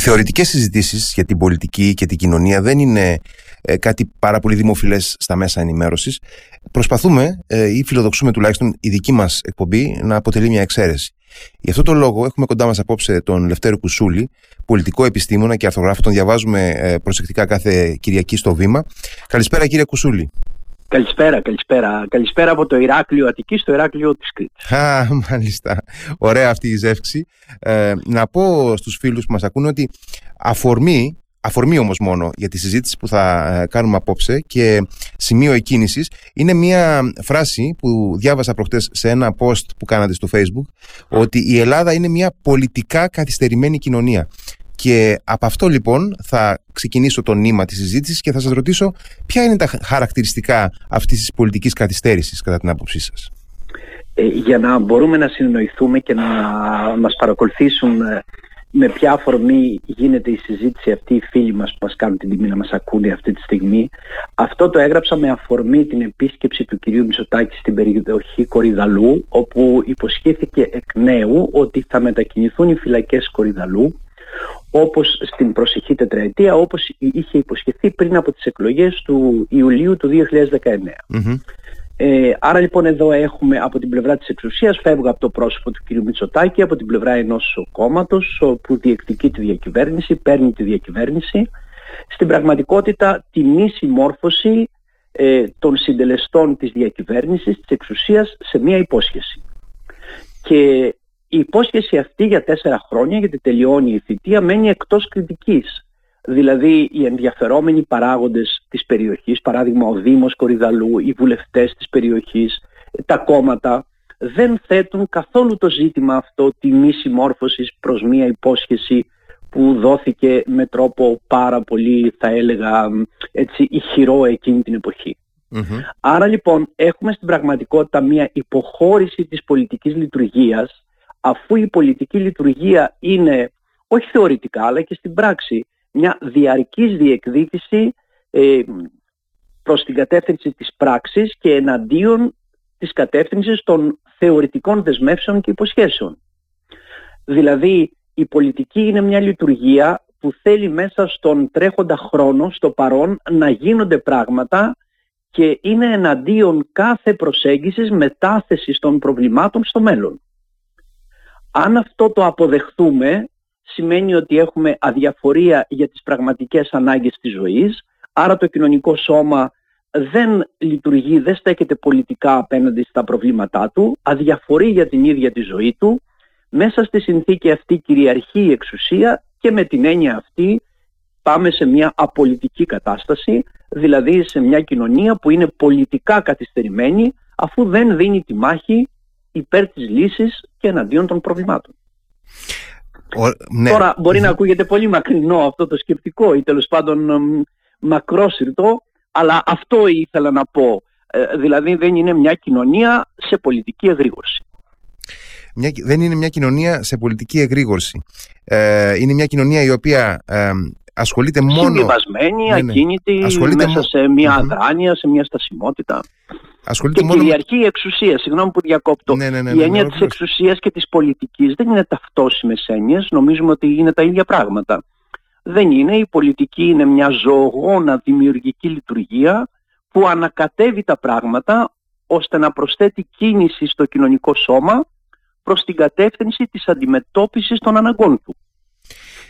Οι θεωρητικές συζητήσεις για την πολιτική και την κοινωνία δεν είναι ε, κάτι πάρα πολύ δημοφιλές στα μέσα ενημέρωσης. Προσπαθούμε ε, ή φιλοδοξούμε τουλάχιστον η δική μας εκπομπή να αποτελεί μια εξαίρεση. Γι' αυτό τον λόγο έχουμε κοντά μας απόψε τον Λευτέρο Κουσούλη, πολιτικό επιστήμονα και αρθογράφο. Τον διαβάζουμε ε, προσεκτικά κάθε Κυριακή στο βήμα. Καλησπέρα κύριε Κουσούλη. Καλησπέρα, καλησπέρα. Καλησπέρα από το Ηράκλειο Αττική στο Ηράκλειο της Κρήτης. Α, μάλιστα. Ωραία αυτή η ζεύξη. Ε, να πω στους φίλους που μας ακούνε ότι αφορμή, αφορμή όμως μόνο για τη συζήτηση που θα ε, κάνουμε απόψε και σημείο εκκίνησης είναι μια φράση που διάβασα προχτές σε ένα post που κάνατε στο facebook ότι η Ελλάδα είναι μια πολιτικά καθυστερημένη κοινωνία. Και από αυτό λοιπόν θα ξεκινήσω το νήμα της συζήτησης και θα σας ρωτήσω ποια είναι τα χαρακτηριστικά αυτής της πολιτικής καθυστέρησης κατά την άποψή σας. Ε, για να μπορούμε να συνεννοηθούμε και να μας παρακολουθήσουν ε, με ποια αφορμή γίνεται η συζήτηση αυτή οι φίλοι μας που μας κάνουν την τιμή να μας ακούνε αυτή τη στιγμή. Αυτό το έγραψα με αφορμή την επίσκεψη του κυρίου Μισοτάκη στην περιοχή Κορυδαλού όπου υποσχέθηκε εκ νέου ότι θα μετακινηθούν οι φυλακές Κορυδαλού όπως στην προσεχή τετραετία όπως είχε υποσχεθεί πριν από τις εκλογές του Ιουλίου του 2019. Ε, άρα λοιπόν εδώ έχουμε από την πλευρά της εξουσίας φεύγω από το πρόσωπο του κ. Μητσοτάκη από την πλευρά ενός κόμματος που διεκδικεί τη διακυβέρνηση, παίρνει τη διακυβέρνηση στην πραγματικότητα τη μη συμμόρφωση ε, των συντελεστών της διακυβέρνησης της εξουσίας σε μία υπόσχεση. Και η υπόσχεση αυτή για τέσσερα χρόνια, γιατί τελειώνει η θητεία, μένει εκτός κριτικής. Δηλαδή οι ενδιαφερόμενοι παράγοντες της περιοχής, παράδειγμα ο Δήμος Κορυδαλού, οι βουλευτές της περιοχής, τα κόμματα, δεν θέτουν καθόλου το ζήτημα αυτό μη συμμόρφωσης προς μία υπόσχεση που δόθηκε με τρόπο πάρα πολύ θα έλεγα έτσι ηχηρό εκείνη την εποχη Άρα λοιπόν έχουμε στην πραγματικότητα μία υποχώρηση της πολιτικής λειτουργίας αφού η πολιτική λειτουργία είναι όχι θεωρητικά αλλά και στην πράξη μια διαρκής διεκδίκηση ε, προς την κατεύθυνση της πράξης και εναντίον της κατεύθυνσης των θεωρητικών δεσμεύσεων και υποσχέσεων. Δηλαδή η πολιτική είναι μια λειτουργία που θέλει μέσα στον τρέχοντα χρόνο, στο παρόν, να γίνονται πράγματα και είναι εναντίον κάθε προσέγγισης μετάθεσης των προβλημάτων στο μέλλον. Αν αυτό το αποδεχθούμε, σημαίνει ότι έχουμε αδιαφορία για τις πραγματικές ανάγκες της ζωής, άρα το κοινωνικό σώμα δεν λειτουργεί, δεν στέκεται πολιτικά απέναντι στα προβλήματά του, αδιαφορεί για την ίδια τη ζωή του, μέσα στη συνθήκη αυτή κυριαρχεί η εξουσία και με την έννοια αυτή πάμε σε μια απολυτική κατάσταση, δηλαδή σε μια κοινωνία που είναι πολιτικά καθυστερημένη αφού δεν δίνει τη μάχη υπέρ της λύσης και εναντίον των προβλημάτων. Ναι. Τώρα μπορεί να ακούγεται πολύ μακρινό αυτό το σκεπτικό ή τέλος πάντων μακρόσυρτο, αλλά αυτό ήθελα να πω. Ε, δηλαδή δεν είναι μια κοινωνία σε πολιτική εγρήγορση. Μια, δεν είναι μια κοινωνία σε πολιτική εγρήγορση. Ε, είναι μια κοινωνία η οποία ε, ασχολείται μόνο... Συμβιβασμένη, ναι, ναι. ακίνητη, μέσα σε μια αδράνεια, σε μια στασιμότητα. Ασχολείται και μόνο... κυριαρχεί η εξουσία, συγγνώμη που διακόπτω. Ναι, ναι, ναι, η ναι, έννοια ναι, της εξουσίας και της πολιτικής δεν είναι ταυτόσιμες έννοιες, νομίζουμε ότι είναι τα ίδια πράγματα. Δεν είναι, η πολιτική είναι μια ζωογόνα δημιουργική λειτουργία που ανακατεύει τα πράγματα ώστε να προσθέτει κίνηση στο κοινωνικό σώμα προς την κατεύθυνση της αντιμετώπισης των αναγκών του.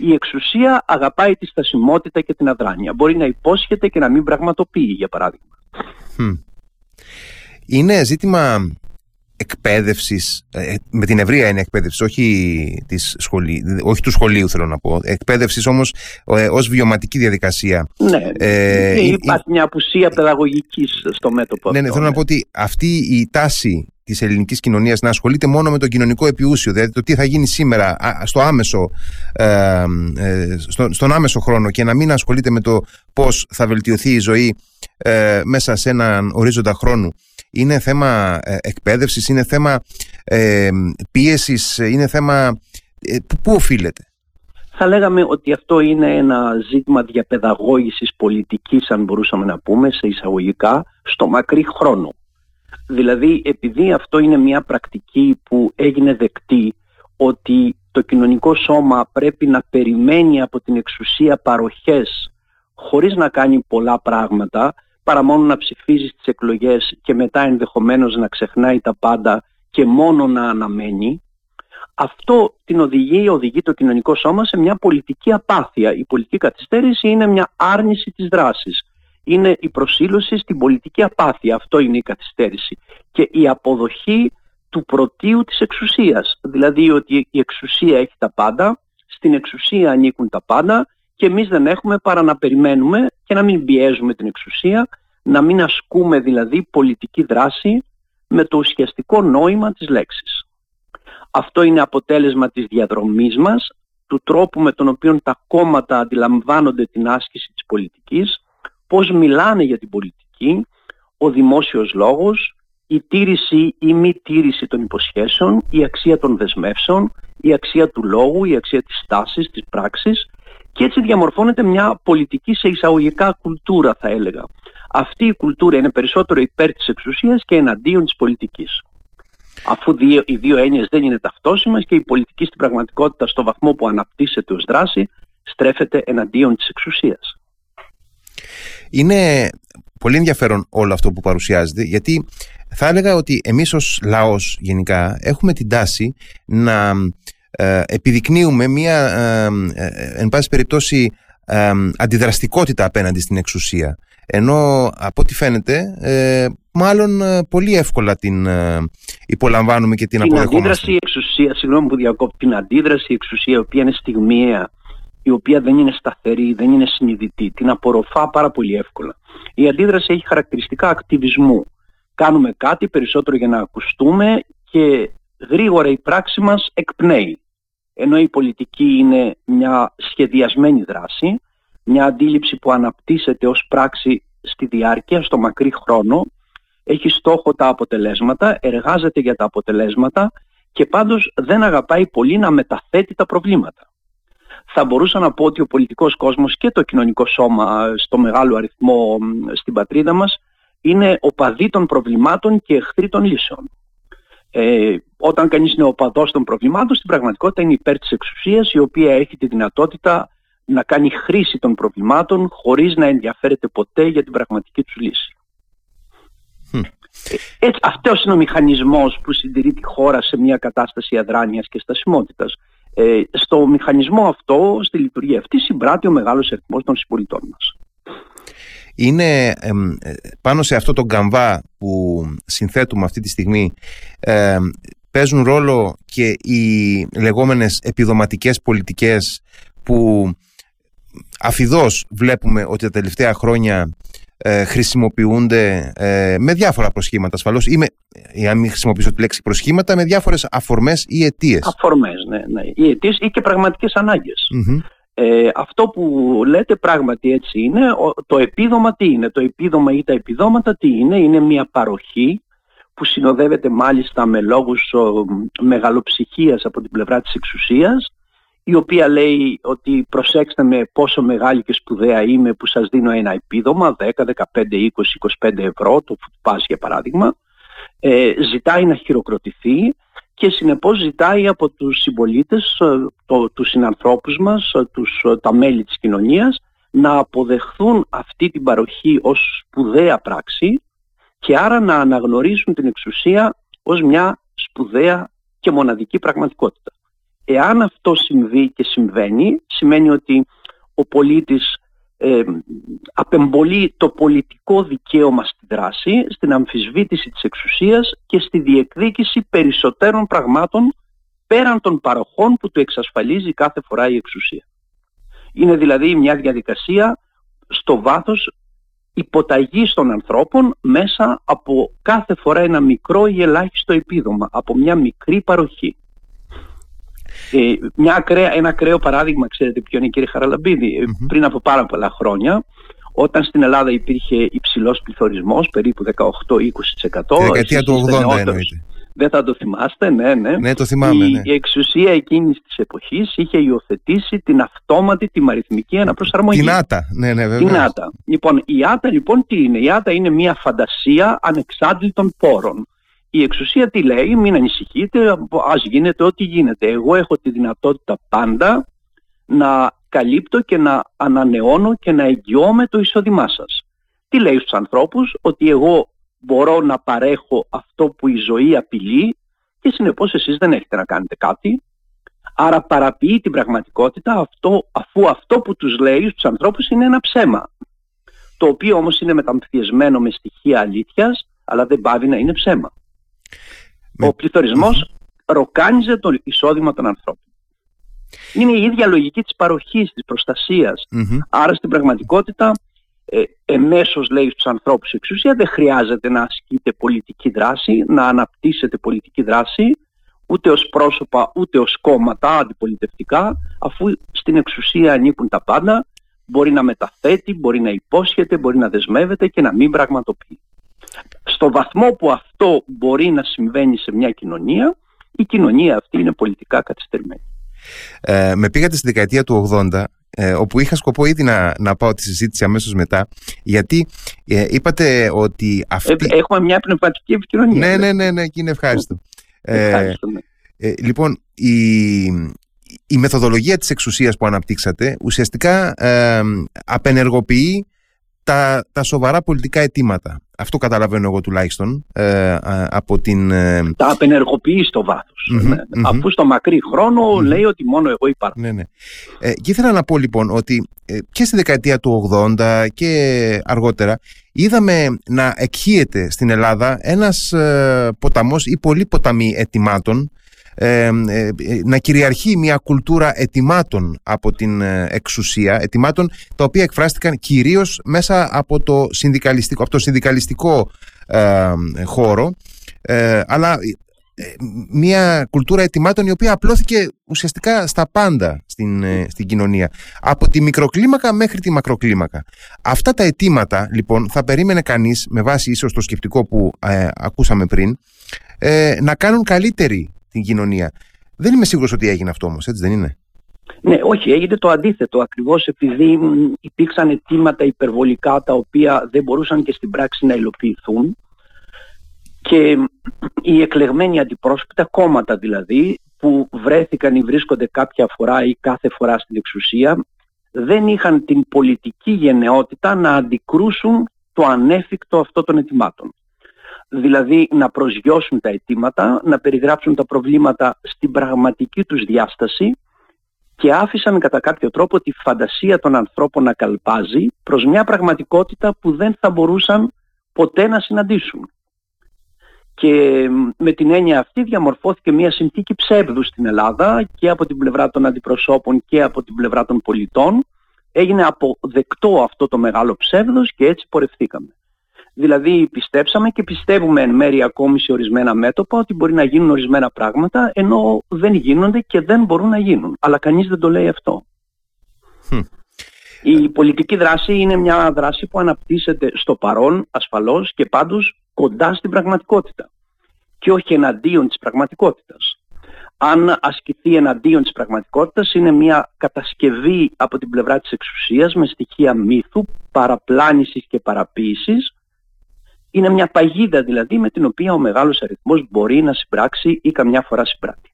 Η εξουσία αγαπάει τη στασιμότητα και την αδράνεια. Μπορεί να υπόσχεται και να μην πραγματοποιεί, για παράδειγμα. Είναι ζήτημα εκπαίδευσης, ε, με την ευρεία είναι εκπαίδευσης, όχι, της σχολή, όχι του σχολείου θέλω να πω. Εκπαίδευσης όμως ε, ως βιωματική διαδικασία. Ναι. Ε, υπάρχει μια απουσία παιδαγωγικής στο μέτωπο. Ναι, ναι, θέλω να ναι. πω ότι αυτή η τάση της ελληνικής κοινωνίας να ασχολείται μόνο με το κοινωνικό επιούσιο, δηλαδή το τι θα γίνει σήμερα στο άμεσο, ε, ε, στον άμεσο χρόνο και να μην ασχολείται με το πώς θα βελτιωθεί η ζωή ε, μέσα σε έναν ορίζοντα χρόνου. Είναι θέμα ε, εκπαίδευσης, είναι θέμα ε, πίεσης, είναι θέμα... Ε, πού οφείλεται. Θα λέγαμε ότι αυτό είναι ένα ζήτημα διαπαιδαγώγησης πολιτικής, αν μπορούσαμε να πούμε, σε εισαγωγικά, στο μακρύ χρόνο. Δηλαδή επειδή αυτό είναι μια πρακτική που έγινε δεκτή ότι το κοινωνικό σώμα πρέπει να περιμένει από την εξουσία παροχές χωρίς να κάνει πολλά πράγματα παρά μόνο να ψηφίζει στις εκλογές και μετά ενδεχομένως να ξεχνάει τα πάντα και μόνο να αναμένει αυτό την οδηγεί, οδηγεί το κοινωνικό σώμα σε μια πολιτική απάθεια. Η πολιτική καθυστέρηση είναι μια άρνηση της δράσης. Είναι η προσήλωση στην πολιτική απάθεια. Αυτό είναι η καθυστέρηση. Και η αποδοχή του πρωτείου της εξουσίας. Δηλαδή ότι η εξουσία έχει τα πάντα, στην εξουσία ανήκουν τα πάντα και εμείς δεν έχουμε παρά να περιμένουμε και να μην πιέζουμε την εξουσία, να μην ασκούμε δηλαδή πολιτική δράση με το ουσιαστικό νόημα της λέξης. Αυτό είναι αποτέλεσμα της διαδρομής μας, του τρόπου με τον οποίο τα κόμματα αντιλαμβάνονται την άσκηση της πολιτικής, πώς μιλάνε για την πολιτική, ο δημόσιος λόγος, η τήρηση ή μη τήρηση των υποσχέσεων, η αξία των δεσμεύσεων, η αξία του λόγου, η αξία της στάσης, της πράξης και έτσι διαμορφώνεται μια πολιτική σε εισαγωγικά κουλτούρα θα έλεγα. Αυτή η κουλτούρα είναι περισσότερο υπέρ της εξουσίας και εναντίον της πολιτικής αφού δύο, οι δύο έννοιες δεν είναι ταυτόσιμες και η πολιτική στην πραγματικότητα στο βαθμό που αναπτύσσεται ως δράση στρέφεται εναντίον της εξουσίας. Είναι πολύ ενδιαφέρον όλο αυτό που παρουσιάζεται γιατί θα έλεγα ότι εμείς ως λαός γενικά έχουμε την τάση να ε, επιδεικνύουμε μια ε, ε, εν πάση περιπτώσει αντιδραστικότητα απέναντι στην εξουσία ενώ από ό,τι φαίνεται μάλλον ε, πολύ εύκολα την ε, υπολαμβάνουμε και την, την αποδεχόμαστε. Την αντίδραση η εξουσία, συγγνώμη που διακόπτω, την αντίδραση η εξουσία, η οποία είναι στιγμιαία, η οποία δεν είναι σταθερή, δεν είναι συνειδητή, την απορροφά πάρα πολύ εύκολα. Η αντίδραση έχει χαρακτηριστικά ακτιβισμού. Κάνουμε κάτι περισσότερο για να ακουστούμε και γρήγορα η πράξη μας εκπνέει. Ενώ η πολιτική είναι μια σχεδιασμένη δράση, μια αντίληψη που αναπτύσσεται ως πράξη στη διάρκεια, στο μακρύ χρόνο έχει στόχο τα αποτελέσματα, εργάζεται για τα αποτελέσματα και πάντως δεν αγαπάει πολύ να μεταθέτει τα προβλήματα. Θα μπορούσα να πω ότι ο πολιτικός κόσμος και το κοινωνικό σώμα στο μεγάλο αριθμό στην πατρίδα μας είναι οπαδοί των προβλημάτων και εχθροί των λύσεων. Ε, όταν κανείς είναι οπαδός των προβλημάτων, στην πραγματικότητα είναι υπέρ της εξουσίας η οποία έχει τη δυνατότητα να κάνει χρήση των προβλημάτων χωρίς να ενδιαφέρεται ποτέ για την πραγματική τους λύση. Έτσι, αυτός είναι ο μηχανισμός που συντηρεί τη χώρα σε μια κατάσταση αδράνειας και στασιμότητας. Ε, στο μηχανισμό αυτό, στη λειτουργία αυτή, συμπράττει ο μεγάλος αριθμός των συμπολιτών μας. Είναι πάνω σε αυτό το καμβά που συνθέτουμε αυτή τη στιγμή παίζουν ρόλο και οι λεγόμενες επιδοματικές πολιτικές που αφιδώς βλέπουμε ότι τα τελευταία χρόνια ε, χρησιμοποιούνται ε, με διάφορα προσχήματα ασφαλώς ή, με, ή αν μην χρησιμοποιήσω τη λέξη προσχήματα με διάφορες αφορμές ή αιτίες. Αφορμές, ναι, ναι. Οι αιτίες ή και πραγματικές Ε, αυτό που λέτε πράγματι έτσι είναι, το επίδομα τι είναι, το επίδομα ή τα επιδόματα τι είναι, είναι μια παροχή που συνοδεύεται μάλιστα με λόγους μεγαλοψυχίας από την πλευρά της εξουσίας η οποία λέει ότι προσέξτε με πόσο μεγάλη και σπουδαία είμαι που σας δίνω ένα επίδομα 10, 15, 20, 25 ευρώ, το φουτπάς για παράδειγμα, ε, ζητάει να χειροκροτηθεί και συνεπώς ζητάει από τους συμπολίτες, ε, το, τους συνανθρώπους μας, ε, τους, ε, τα μέλη της κοινωνίας να αποδεχθούν αυτή την παροχή ως σπουδαία πράξη και άρα να αναγνωρίσουν την εξουσία ως μια σπουδαία και μοναδική πραγματικότητα. Εάν αυτό συμβεί και συμβαίνει, σημαίνει ότι ο πολίτης ε, απεμπολεί το πολιτικό δικαίωμα στη δράση, στην αμφισβήτηση της εξουσίας και στη διεκδίκηση περισσότερων πραγμάτων πέραν των παροχών που του εξασφαλίζει κάθε φορά η εξουσία. Είναι δηλαδή μια διαδικασία στο βάθος υποταγής των ανθρώπων μέσα από κάθε φορά ένα μικρό ή ελάχιστο επίδομα, από μια μικρή παροχή. Ε, μια ακραία, ένα ακραίο παράδειγμα, ξέρετε ποιο είναι κύριε Χαραλαμπίδη, ε, πριν από πάρα πολλά χρόνια, όταν στην Ελλάδα υπήρχε υψηλός πληθωρισμός, περίπου 18-20%. Δεκαετία του 80 εννοείται. Δεν θα το θυμάστε, ναι, ναι. Ναι, το θυμάμαι, η, ναι. η εξουσία εκείνης της εποχής είχε υιοθετήσει την αυτόματη τιμαριθμική αναπροσαρμογή. Την άτα, ναι, ναι, βέβαια. Την άτα. Λοιπόν, η άτα λοιπόν τι είναι; Η άτα είναι μια φαντασία ανεξάντλητων πόρων Η εξουσία τι λέει, μην ανησυχείτε, ας γίνεται ό,τι γίνεται. Εγώ έχω τη δυνατότητα πάντα να καλύπτω και να ανανεώνω και να εγγυώμαι το εισόδημά σας. Τι λέει στους ανθρώπους, ότι εγώ μπορώ να παρέχω αυτό που η ζωή απειλεί και συνεπώς εσείς δεν έχετε να κάνετε κάτι. Άρα παραποιεί την πραγματικότητα αυτό, αφού αυτό που τους λέει στους ανθρώπους είναι ένα ψέμα. Το οποίο όμως είναι μεταμφιεσμένο με στοιχεία αλήθειας, αλλά δεν πάβει να είναι ψέμα. Ο πληθωρισμός ροκάνιζε το εισόδημα των ανθρώπων. Είναι η ίδια λογική της παροχής, της προστασιας Άρα στην πραγματικότητα ε, εμέσως λέει στους ανθρώπους εξουσία δεν χρειάζεται να ασκείτε πολιτική δράση, να αναπτύσσετε πολιτική δράση ούτε ως πρόσωπα ούτε ως κόμματα αντιπολιτευτικά αφού στην εξουσία ανήκουν τα πάντα μπορεί να μεταθέτει, μπορεί να υπόσχεται, μπορεί να δεσμεύεται και να μην πραγματοποιεί. Στο βαθμό που αυτό μπορεί να συμβαίνει σε μια κοινωνία η κοινωνία αυτή είναι πολιτικά καθυστερημένη. Ε, με πήγατε στη δεκαετία του 80 ε, όπου είχα σκοπό ήδη να, να πάω τη συζήτηση αμέσως μετά γιατί ε, είπατε ότι αυτή... Ε, έχουμε μια πνευματική επικοινωνία. Ναι, ναι, ναι, ναι, και είναι ευχάριστο. ευχάριστο ναι. λοιπόν, η, η μεθοδολογία της εξουσίας που αναπτύξατε ουσιαστικά απενεργοποιεί τα, τα σοβαρά πολιτικά αιτήματα. Αυτό καταλαβαίνω εγώ τουλάχιστον ε, από την... Ε... Τα απενεργοποιείς στο βαθος ναι. Αφού στο μακρύ λέει ότι μόνο εγώ υπάρχω. Ναι, ναι. Ε, και ήθελα να πω λοιπόν ότι ε, και στη δεκαετία του 80 και αργότερα είδαμε να εκχύεται στην Ελλάδα ένας ε, ποταμός ή πολλοί ποταμοί αιτημάτων ε, ε, να κυριαρχεί μια κουλτούρα ετοιμάτων από την ε, εξουσία, ετοιμάτων τα οποία εκφράστηκαν κυρίως μέσα από το συνδικαλιστικό, από το συνδικαλιστικό χώρο, αλλά μια κουλτούρα ετοιμάτων η οποία απλώθηκε ουσιαστικά στα πάντα στην, στην κοινωνία. Από τη μικροκλίμακα μέχρι τη μακροκλίμακα. Αυτά τα αιτήματα λοιπόν θα περίμενε κανείς με βάση ίσως το σκεπτικό που ακούσαμε πριν να κάνουν καλύτερη την κοινωνία. Δεν είμαι σίγουρος ότι έγινε αυτό όμως, έτσι δεν είναι; Ναι, όχι, έγινε το αντίθετο. Ακριβώς επειδή υπήρξαν αιτήματα υπερβολικά τα οποία δεν μπορούσαν και στην πράξη να υλοποιηθούν και οι εκλεγμένοι αντιπρόσωποι, τα κόμματα δηλαδή, που βρέθηκαν ή βρίσκονται κάποια φορά ή κάθε φορά στην εξουσία, δεν είχαν την πολιτική γενναιότητα να αντικρούσουν το ανέφικτο αυτό των αιτημάτων δηλαδή να προσγειώσουν τα αιτήματα, να περιγράψουν τα προβλήματα στην πραγματική τους διάσταση και άφησαν κατά κάποιο τρόπο τη φαντασία των ανθρώπων να καλπάζει προς μια πραγματικότητα που δεν θα μπορούσαν ποτέ να συναντήσουν. Και με την έννοια αυτή διαμορφώθηκε μια συνθήκη ψεύδου στην Ελλάδα και από την πλευρά των αντιπροσώπων και από την πλευρά των πολιτών. Έγινε αποδεκτό αυτό το μεγάλο ψεύδος και έτσι πορευθήκαμε. Δηλαδή πιστέψαμε και πιστεύουμε εν μέρει ακόμη σε ορισμένα μέτωπα ότι μπορεί να γίνουν ορισμένα πράγματα ενώ δεν γίνονται και δεν μπορούν να γίνουν. Αλλά κανείς δεν το λέει αυτό. Η πολιτική δράση είναι μια δράση που αναπτύσσεται στο παρόν ασφαλώς και πάντως κοντά στην πραγματικότητα και όχι εναντίον της πραγματικότητας. Αν ασκηθεί εναντίον της πραγματικότητας είναι μια κατασκευή από την πλευρά της εξουσίας με στοιχεία μύθου, παραπλάνησης και παραποίησης είναι μια παγίδα δηλαδή με την οποία ο μεγάλος αριθμός μπορεί να συμπράξει ή καμιά φορά συμπράττει.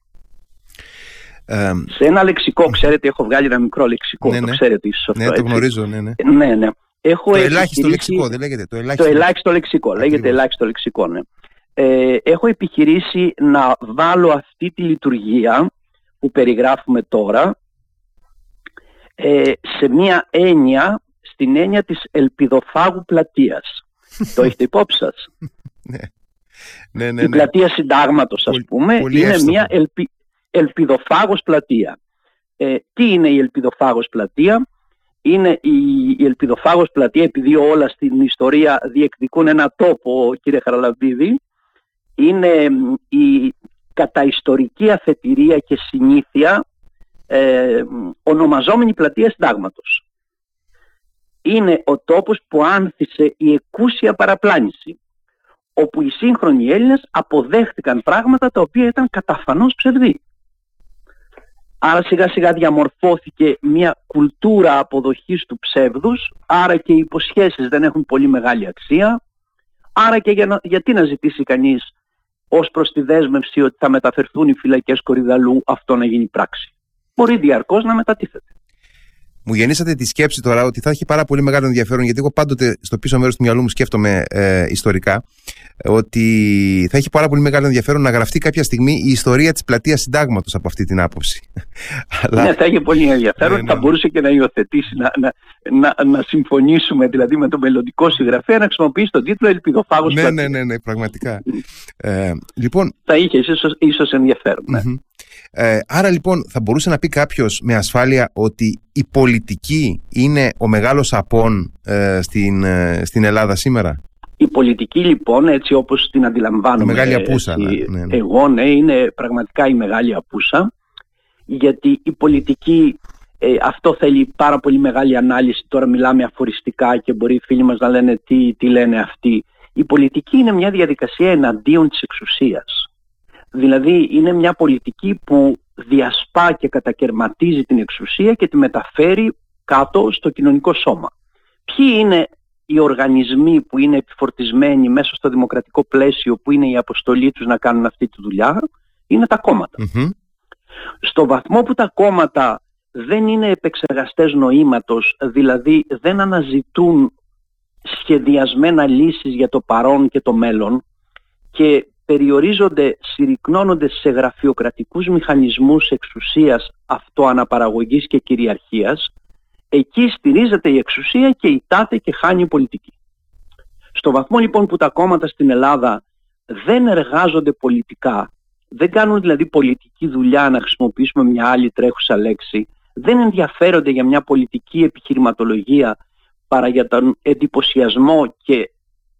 σε ένα λεξικό, ξέρετε, έχω βγάλει ένα μικρό λεξικό, ναι, το ναι. ξέρετε ίσως αυτό. Ναι, το γνωρίζω, ναι, ναι. Ναι, ναι. Έχω το ελάχιστο λεξικό, δεν λέγεται. Το ελάχιστο, το ελάχιστο λεξικό, λέγεται ελάχιστο λεξικό, ναι. Ε, έχω επιχειρήσει να βάλω αυτή τη λειτουργία που περιγράφουμε τώρα ε, σε μια έννοια, στην έννοια της ελπιδοφάγου πλατείας το έχετε υπόψη σας. ναι. Ναι, ναι, Η ναι. πλατεία συντάγματος ας πούμε είναι μια ελπι, ελπιδοφάγος πλατεία. Ε, τι είναι η ελπιδοφάγος πλατεία; Είναι η, η ελπιδοφάγος πλατεία επειδή όλα στην ιστορία διεκδικούν ένα τόπο κύριε Χαραλαμπίδη είναι η καταιστορική αφετηρία και συνήθεια ε, ονομαζόμενη πλατεία συντάγματος είναι ο τόπος που άνθησε η εκούσια παραπλάνηση όπου οι σύγχρονοι Έλληνες αποδέχτηκαν πράγματα τα οποία ήταν καταφανώς ψευδή. Άρα σιγά σιγά διαμορφώθηκε μια κουλτούρα αποδοχής του ψεύδους, άρα και οι υποσχέσεις δεν έχουν πολύ μεγάλη αξία, άρα και για γιατί να ζητήσει κανείς ως προς τη δέσμευση ότι θα μεταφερθούν οι φυλακές Κορυδαλού αυτό να γίνει πράξη. Μπορεί διαρκώς να μετατίθεται μου γεννήσατε τη σκέψη τώρα ότι θα έχει πάρα πολύ μεγάλο ενδιαφέρον, γιατί εγώ πάντοτε στο πίσω μέρος του μυαλού μου σκέφτομαι ε, ιστορικά, ότι θα έχει πάρα πολύ μεγάλο ενδιαφέρον να γραφτεί κάποια στιγμή η ιστορία της πλατείας Συντάγματος από αυτή την άποψη. Ναι, θα έχει πολύ ενδιαφέρον. Ναι, Θα ναι. μπορούσε και να υιοθετήσει, να, να, να, να συμφωνήσουμε δηλαδή με τον μελλοντικό συγγραφέα να χρησιμοποιήσει τον τίτλο Ελπιδοφάγο ναι, ναι, ναι, ναι, πραγματικά. ε, λοιπόν... Θα είχε ίσως ενδιαφέρον. Ναι. Ε, άρα λοιπόν θα μπορούσε να πει κάποιος με ασφάλεια ότι η πολιτική είναι ο μεγάλος απόν ε, στην, ε, στην Ελλάδα σήμερα; Η πολιτική λοιπόν έτσι όπως την αντιλαμβάνομαι η μεγάλη απούσα, ναι, ναι, ναι. εγώ ναι είναι πραγματικά η μεγάλη απούσα γιατί η πολιτική αυτό θέλει πάρα πολύ μεγάλη ανάλυση τώρα μιλάμε αφοριστικά και μπορεί οι φίλοι μας να λένε τι, τι λένε αυτοί η πολιτική είναι μια διαδικασία εναντίον της εξουσίας Δηλαδή είναι μια πολιτική που διασπά και κατακαιρματίζει την εξουσία και τη μεταφέρει κάτω στο κοινωνικό σώμα. Ποιοι είναι οι οργανισμοί που είναι επιφορτισμένοι μέσα στο δημοκρατικό πλαίσιο που είναι η αποστολή τους να κάνουν αυτή τη δουλειά; Είναι τα κομματα Στο βαθμό που τα κόμματα δεν είναι επεξεργαστές νοήματος, δηλαδή δεν αναζητούν σχεδιασμένα λύσεις για το παρόν και το μέλλον και περιορίζονται, συρρυκνώνονται σε γραφειοκρατικούς μηχανισμούς εξουσίας αυτοαναπαραγωγής και κυριαρχίας, εκεί στηρίζεται η εξουσία και ιτάται και χάνει η πολιτική. Στο βαθμό λοιπόν που τα κόμματα στην Ελλάδα δεν εργάζονται πολιτικά, δεν κάνουν δηλαδή πολιτική δουλειά να χρησιμοποιήσουμε μια άλλη τρέχουσα λέξη, δεν ενδιαφέρονται για μια πολιτική επιχειρηματολογία παρά για τον εντυπωσιασμό και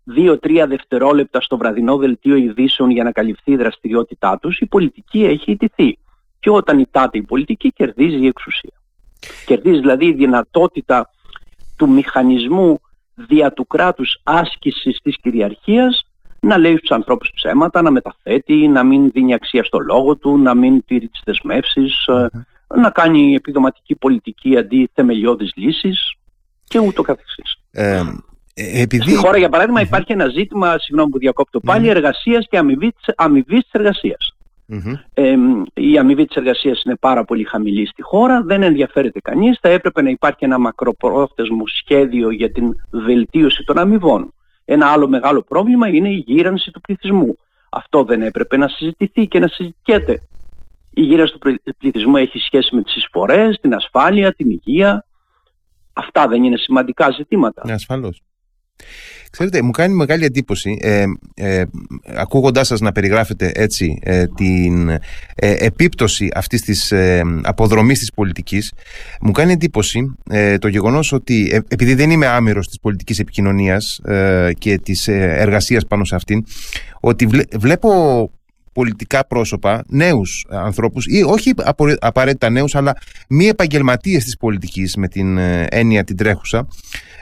δύο-τρία δευτερόλεπτα στο βραδινό δελτίο ειδήσεων για να καλυφθεί η δραστηριότητά τους, η πολιτική έχει ιτηθεί. Και όταν ιτάται η πολιτική κερδίζει η εξουσία. Κερδίζει δηλαδή η δυνατότητα του μηχανισμού δια του κράτους άσκησης της κυριαρχίας να λέει στους ανθρώπους ψέματα, να μεταθέτει, να μην δίνει αξία στο λόγο του, να μην τηρεί τις δεσμευσεις να κάνει επιδοματική πολιτική αντί θεμελιώδης λύσεις και ούτω καθεξής. Ε, ε, επειδή... Στη χώρα, για παράδειγμα, υπάρχει ένα ζήτημα, συγγνώμη που διακόπτω πάλι, εργασίας και αμοιβή τη εργασίας. Ε, η αμοιβή της εργασίας είναι πάρα πολύ χαμηλή στη χώρα, δεν ενδιαφέρεται κανείς. Θα έπρεπε να υπάρχει ένα μακροπρόθεσμο σχέδιο για την βελτίωση των αμοιβών. Ένα άλλο μεγάλο πρόβλημα είναι η γύρανση του πληθυσμού. Αυτό δεν έπρεπε να συζητηθεί και να συζητιέται. Η γύρανση του πληθυσμού έχει σχέση με τις εισφορές, την ασφάλεια, την υγεία. Αυτά δεν είναι σημαντικά ζητήματα. Ναι, ασφαλώς. Ξέρετε, μου κάνει μεγάλη εντύπωση ε, ε, ακούγοντάς σας να περιγράφετε έτσι ε, την ε, επίπτωση αυτής της ε, αποδρομής της πολιτικής μου κάνει εντύπωση ε, το γεγονός ότι επειδή δεν είμαι άμυρος της πολιτικής επικοινωνίας και της εργασίας πάνω σε αυτήν ότι βλέπω πολιτικά πρόσωπα, νέους ανθρώπους ή όχι απαραίτητα νέους αλλά μη επαγγελματίες της πολιτικής με την έννοια την τρέχουσα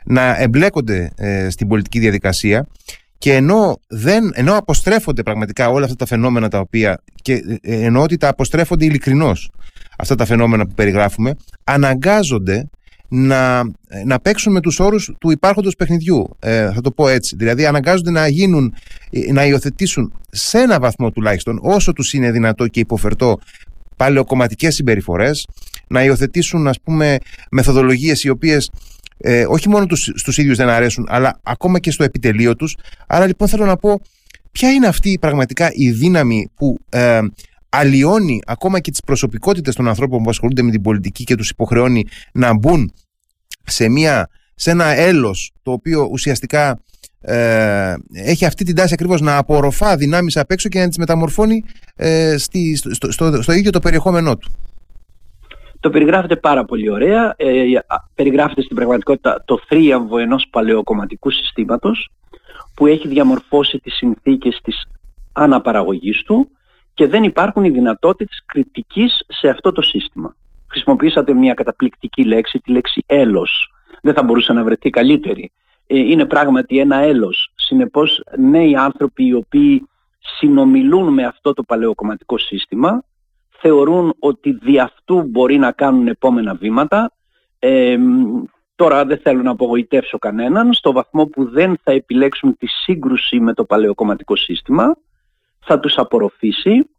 να εμπλέκονται ε, στην πολιτική διαδικασία και ενώ, δεν, ενώ αποστρέφονται πραγματικά όλα αυτά τα φαινόμενα τα οποία και ε, ενώ ότι τα αποστρέφονται ειλικρινώς αυτά τα φαινόμενα που περιγράφουμε αναγκάζονται να, να παίξουν με τους όρους του υπάρχοντος παιχνιδιού. Ε, θα το πω έτσι. Δηλαδή αναγκάζονται να γίνουν να υιοθετήσουν σε ένα βαθμό τουλάχιστον όσο τους είναι δυνατό και υποφερτό παλαιοκομματικές συμπεριφορές να υιοθετήσουν ας πούμε μεθοδολογίες οι οποίες ε, όχι μόνο τους, στους ίδιους δεν αρέσουν, αλλά ακόμα και στο επιτελείο τους. Άρα λοιπόν θέλω να πω ποια είναι αυτή πραγματικά η δύναμη που ε, αλλοιώνει ακόμα και τις προσωπικότητες των ανθρώπων που ασχολούνται με την πολιτική και τους υποχρεώνει να μπουν σε, μια, σε ένα έλος το οποίο ουσιαστικά ε, έχει αυτή την τάση ακριβώς να απορροφά δυνάμεις απ' έξω και να τις μεταμορφώνει ε, στη, στο, στο, στο ίδιο το περιεχόμενό του. Το περιγράφεται πάρα πολύ ωραία. Ε, περιγράφεται στην πραγματικότητα το θρίαμβο ενός παλαιοκομματικού συστήματος που έχει διαμορφώσει τις συνθήκες της αναπαραγωγής του και δεν υπάρχουν οι δυνατότητες κριτικής σε αυτό το σύστημα. Χρησιμοποιήσατε μια καταπληκτική λέξη, τη λέξη έλος. Δεν θα μπορούσε να βρεθεί καλύτερη. Ε, είναι πράγματι ένα έλος. Συνεπώς νέοι άνθρωποι οι οποίοι συνομιλούν με αυτό το παλαιοκομματικό σύστημα θεωρούν ότι δι' αυτού μπορεί να κάνουν επόμενα βήματα. Ε, τώρα δεν θέλω να απογοητεύσω κανέναν, στο βαθμό που δεν θα επιλέξουν τη σύγκρουση με το παλαιοκομματικό σύστημα, θα τους απορροφήσει,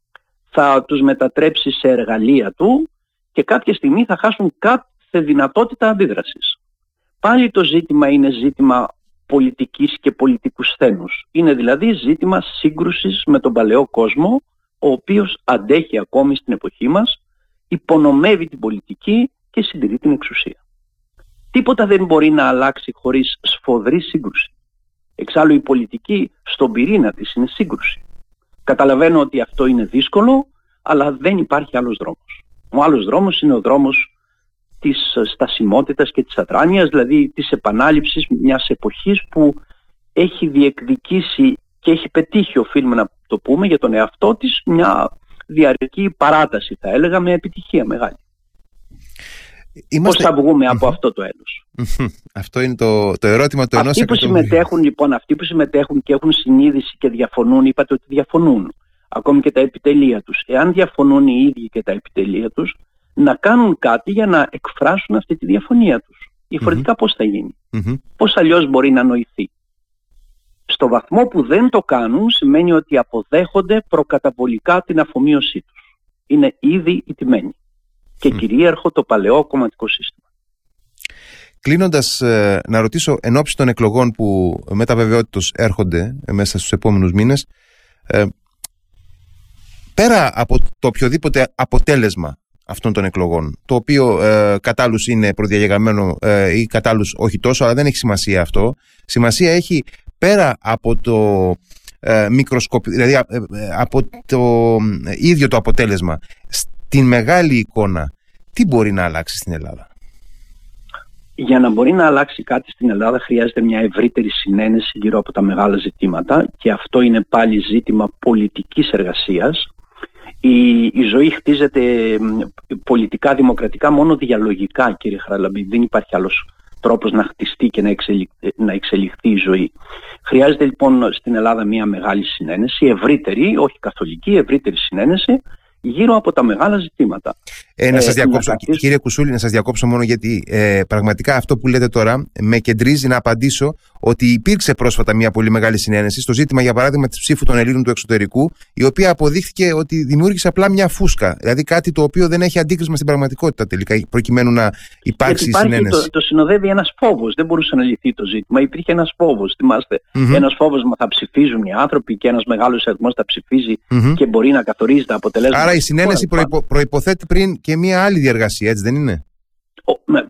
θα τους μετατρέψει σε εργαλεία του και κάποια στιγμή θα χάσουν κάθε δυνατότητα αντίδρασης. Πάλι το ζήτημα είναι ζήτημα πολιτικής και πολιτικούς σθένους. Είναι δηλαδή ζήτημα σύγκρουσης με τον παλαιό κόσμο, ο οποίος αντέχει ακόμη στην εποχή μας, υπονομεύει την πολιτική και συντηρεί την εξουσία. Τίποτα δεν μπορεί να αλλάξει χωρίς σφοδρή σύγκρουση. Εξάλλου η πολιτική στον πυρήνα της είναι σύγκρουση. Καταλαβαίνω ότι αυτό είναι δύσκολο, αλλά δεν υπάρχει άλλος δρόμος. Ο άλλος δρόμος είναι ο δρόμος της στασιμότητας και της αδράνειας, δηλαδή της επανάληψης μιας εποχής που έχει διεκδικήσει και έχει πετύχει, οφείλουμε να το πούμε, για τον εαυτό της μια διαρκή παράταση, θα έλεγα, με επιτυχία μεγάλη. Είμαστε... Πώς θα βγούμε από αυτό το έλος; αυτό είναι το, το ερώτημα του ενός Αυτοί που συμμετέχουν λοιπόν, αυτοί που συμμετέχουν και έχουν συνείδηση και διαφωνούν, είπατε ότι διαφωνούν, ακόμη και τα επιτελεία τους. Εάν διαφωνούν οι ίδιοι και τα επιτελεία τους, να κάνουν κάτι για να εκφράσουν αυτή τη διαφωνία τους. Διαφορετικά πώς θα γίνει; mm Πώς αλλιώς μπορεί να νοηθεί; Στο βαθμό που δεν το κάνουν σημαίνει ότι αποδέχονται προκαταβολικά την αφομοίωσή τους. Είναι ήδη ιτημένοι. Και κυρίαρχο το παλαιό κομματικό σύστημα. Κλείνοντας, ε, να ρωτήσω εν ώψη των εκλογών που με τα βεβαιότητος έρχονται ε, μέσα στους επόμενους μήνες, ε, πέρα από το οποιοδήποτε αποτέλεσμα αυτών των εκλογών, το οποίο ε, κατάλληλους είναι προδιαγεγραμμένο ε, ή κατάλληλους όχι τόσο, αλλά δεν έχει σημασία αυτό. Σημασία έχει πέρα από το ε, δηλαδή ε, από το ίδιο το αποτέλεσμα, στην μεγάλη εικόνα, τι μπορεί να αλλάξει στην Ελλάδα; Για να μπορεί να αλλάξει κάτι στην Ελλάδα χρειάζεται μια ευρύτερη συνένεση γύρω από τα μεγάλα ζητήματα και αυτό είναι πάλι ζήτημα πολιτικής εργασίας η, η ζωή χτίζεται πολιτικά, δημοκρατικά, μόνο διαλογικά κύριε Χαραλαμπή. Δεν υπάρχει άλλος τρόπος να χτιστεί και να, να εξελιχθεί η ζωή. Χρειάζεται λοιπόν στην Ελλάδα μια μεγάλη συνένεση, ευρύτερη, όχι καθολική, ευρύτερη συνένεση, γύρω από τα μεγάλα ζητήματα. Ε, να ε, σας διακόψω, κύριε Κουσούλη, να σας διακόψω μόνο γιατί ε, πραγματικά αυτό που λέτε τώρα με κεντρίζει να απαντήσω ότι υπήρξε πρόσφατα μια πολύ μεγάλη συνένεση στο ζήτημα, για παράδειγμα, της ψήφου των Ελλήνων του εξωτερικού, η οποία αποδείχθηκε ότι δημιούργησε απλά μια φούσκα. Δηλαδή κάτι το οποίο δεν έχει αντίκρισμα στην πραγματικότητα τελικά, προκειμένου να υπάρξει υπάρχει, συνένεση. Το, το συνοδεύει ένας φόβος. Δεν μπορούσε να λυθεί το ζήτημα. Υπήρχε ένας φόβος. Θυμάστε, mm-hmm. ένας φόβος θα ψηφίζουν οι άνθρωποι και ένας μεγάλος αριθμός θα ψηφίζει mm-hmm. και μπορεί να καθορίζει τα αποτελέσματα. Άρα η συνένεση προϋπο, προϋποθέτει πριν και μια άλλη διαργασία, έτσι δεν είναι;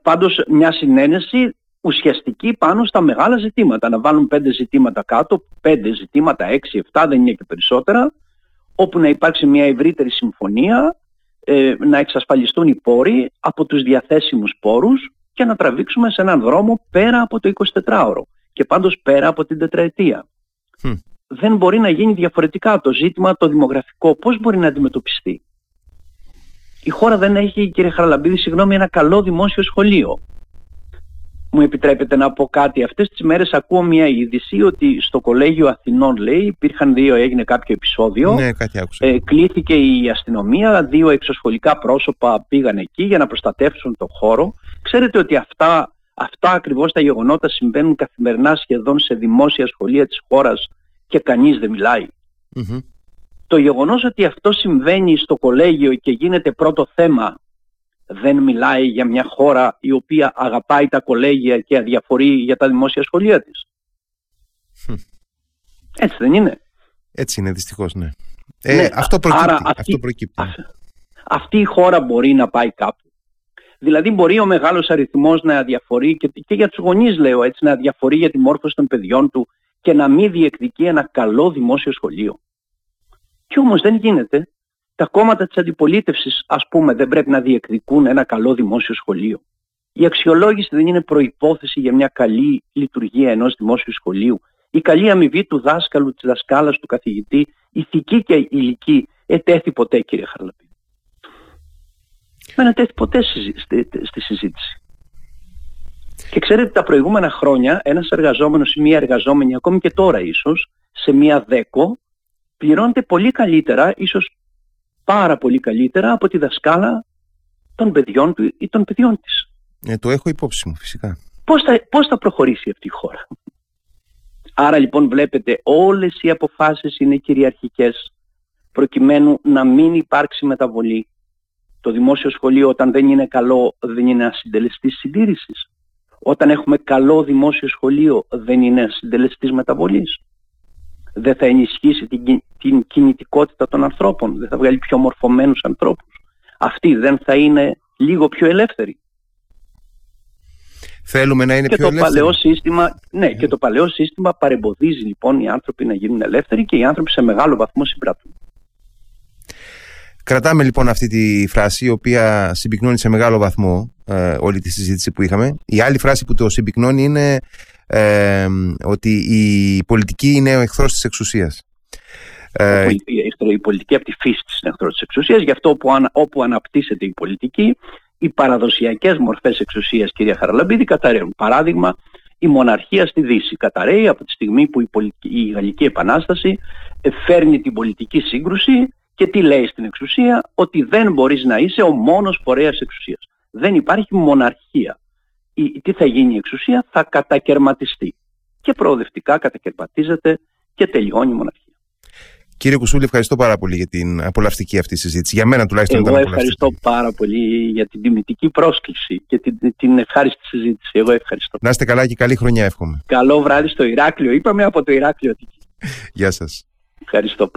Πάντως μια συνένεση ουσιαστική πάνω στα μεγάλα ζητήματα. Να βάλουν πέντε ζητήματα κάτω, πέντε ζητήματα, έξι, εφτά, δεν είναι και περισσότερα, όπου να υπάρξει μια ευρύτερη συμφωνία, ε, να εξασφαλιστούν οι πόροι από τους διαθέσιμους πόρους και να τραβήξουμε σε έναν δρόμο πέρα από το 24ωρο και πάντως πέρα από την τετραετία. Δεν μπορεί να γίνει διαφορετικά το ζήτημα το δημογραφικό. Πώς μπορεί να αντιμετωπιστεί; Η χώρα δεν έχει, κύριε Χαραλαμπίδη, συγγνώμη, ένα καλό δημόσιο σχολείο μου επιτρέπετε να πω κάτι. Αυτές τις μέρες ακούω μια είδηση ότι στο Κολέγιο Αθηνών, λέει, υπήρχαν δύο, έγινε κάποιο επεισόδιο. Ναι, κάτι άκουσα. Ε, κλήθηκε η αστυνομία, δύο εξωσχολικά πρόσωπα πήγαν εκεί για να προστατεύσουν τον χώρο. Ξέρετε ότι αυτά, αυτά ακριβώς τα γεγονότα συμβαίνουν καθημερινά σχεδόν σε δημόσια σχολεία της χώρας και κανείς δεν μιλάει. Το γεγονός ότι αυτό συμβαίνει στο κολέγιο και γίνεται πρώτο θέμα δεν μιλάει για μια χώρα η οποία αγαπάει τα κολέγια και αδιαφορεί για τα δημόσια σχολεία της. Έτσι δεν είναι. Έτσι είναι δυστυχώς ναι. Ε, ναι αυτό, προκύπτει, άρα αυτή, αυτό προκύπτει. αυτή η χώρα μπορεί να πάει κάπου. Δηλαδή μπορεί ο μεγάλος αριθμός να αδιαφορεί και, και για τους γονείς λέω έτσι να αδιαφορεί για τη μόρφωση των παιδιών του και να μην διεκδικεί ένα καλό δημόσιο σχολείο. Και όμως δεν γίνεται τα κόμματα της αντιπολίτευσης ας πούμε δεν πρέπει να διεκδικούν ένα καλό δημόσιο σχολείο. Η αξιολόγηση δεν είναι προϋπόθεση για μια καλή λειτουργία ενός δημόσιου σχολείου. Η καλή αμοιβή του δάσκαλου, της δασκάλας, του καθηγητή, ηθική και ηλική, ετέθη ποτέ κύριε Χαρλαπή. Δεν ετέθη ποτέ στη συζήτηση. Και ξέρετε τα προηγούμενα χρόνια ένας εργαζόμενος ή μια εργαζόμενη, ακόμη και τώρα ίσως, σε μια δέκο, πληρώνεται πολύ καλύτερα, ίσως πάρα πολύ καλύτερα από τη δασκάλα των παιδιών του ή των παιδιών της. Ε, το έχω υπόψη μου φυσικά. Πώς θα, πώς θα προχωρήσει αυτή η χώρα; Άρα λοιπόν βλέπετε όλες οι αποφάσεις είναι κυριαρχικές προκειμένου να μην υπάρξει μεταβολή. Το δημόσιο σχολείο όταν δεν είναι καλό δεν είναι ασυντελεστής συντήρησης. Όταν έχουμε καλό δημόσιο σχολείο δεν είναι συντελεστής μεταβολής. Δεν θα ενισχύσει την, την κινητικότητα των ανθρώπων, δεν θα βγάλει πιο μορφωμένους ανθρώπους. Αυτοί δεν θα είναι λίγο πιο ελεύθεροι. Θέλουμε να είναι και πιο το ελεύθεροι. Παλαιό σύστημα, ναι, και το παλαιό σύστημα παρεμποδίζει λοιπόν οι άνθρωποι να γίνουν ελεύθεροι και οι άνθρωποι σε μεγάλο βαθμό συμπρατούν. Κρατάμε λοιπόν αυτή τη φράση η οποία συμπυκνώνει σε μεγάλο βαθμό ε, όλη τη συζήτηση που είχαμε. Η άλλη φράση που το συμπυκνώνει είναι ε, ότι η πολιτική είναι ο εχθρός της εξουσίας. Ε, η πολιτική από τη φύση της είναι εχθρός της εξουσίας, γι' αυτό όπου, όπου αναπτύσσεται η πολιτική, οι παραδοσιακές μορφές εξουσίας, κυρία Χαραλαμπίδη, καταραίουν. Παράδειγμα, η μοναρχία στη Δύση καταραίει από τη στιγμή που η, πολιτική, η Γαλλική Επανάσταση φέρνει την πολιτική σύγκρουση και τι λέει στην εξουσία, ότι δεν μπορείς να είσαι ο μόνος φορέας εξουσίας. Δεν υπάρχει μοναρχία. Η, τι θα γίνει η εξουσία, θα κατακαιρματιστεί. Και προοδευτικά κατακαιρματίζεται και τελειώνει η μοναρχία. Κύριε Κουσούλη, ευχαριστώ πάρα πολύ για την απολαυστική αυτή συζήτηση. Για μένα τουλάχιστον Εγώ ευχαριστώ πάρα πολύ για την τιμητική πρόσκληση και την, την ευχάριστη συζήτηση. Εγώ ευχαριστώ. Να είστε καλά και καλή χρονιά εύχομαι. Καλό βράδυ στο Ηράκλειο. Είπαμε από το Ηράκλειο. Γεια σας. Ευχαριστώ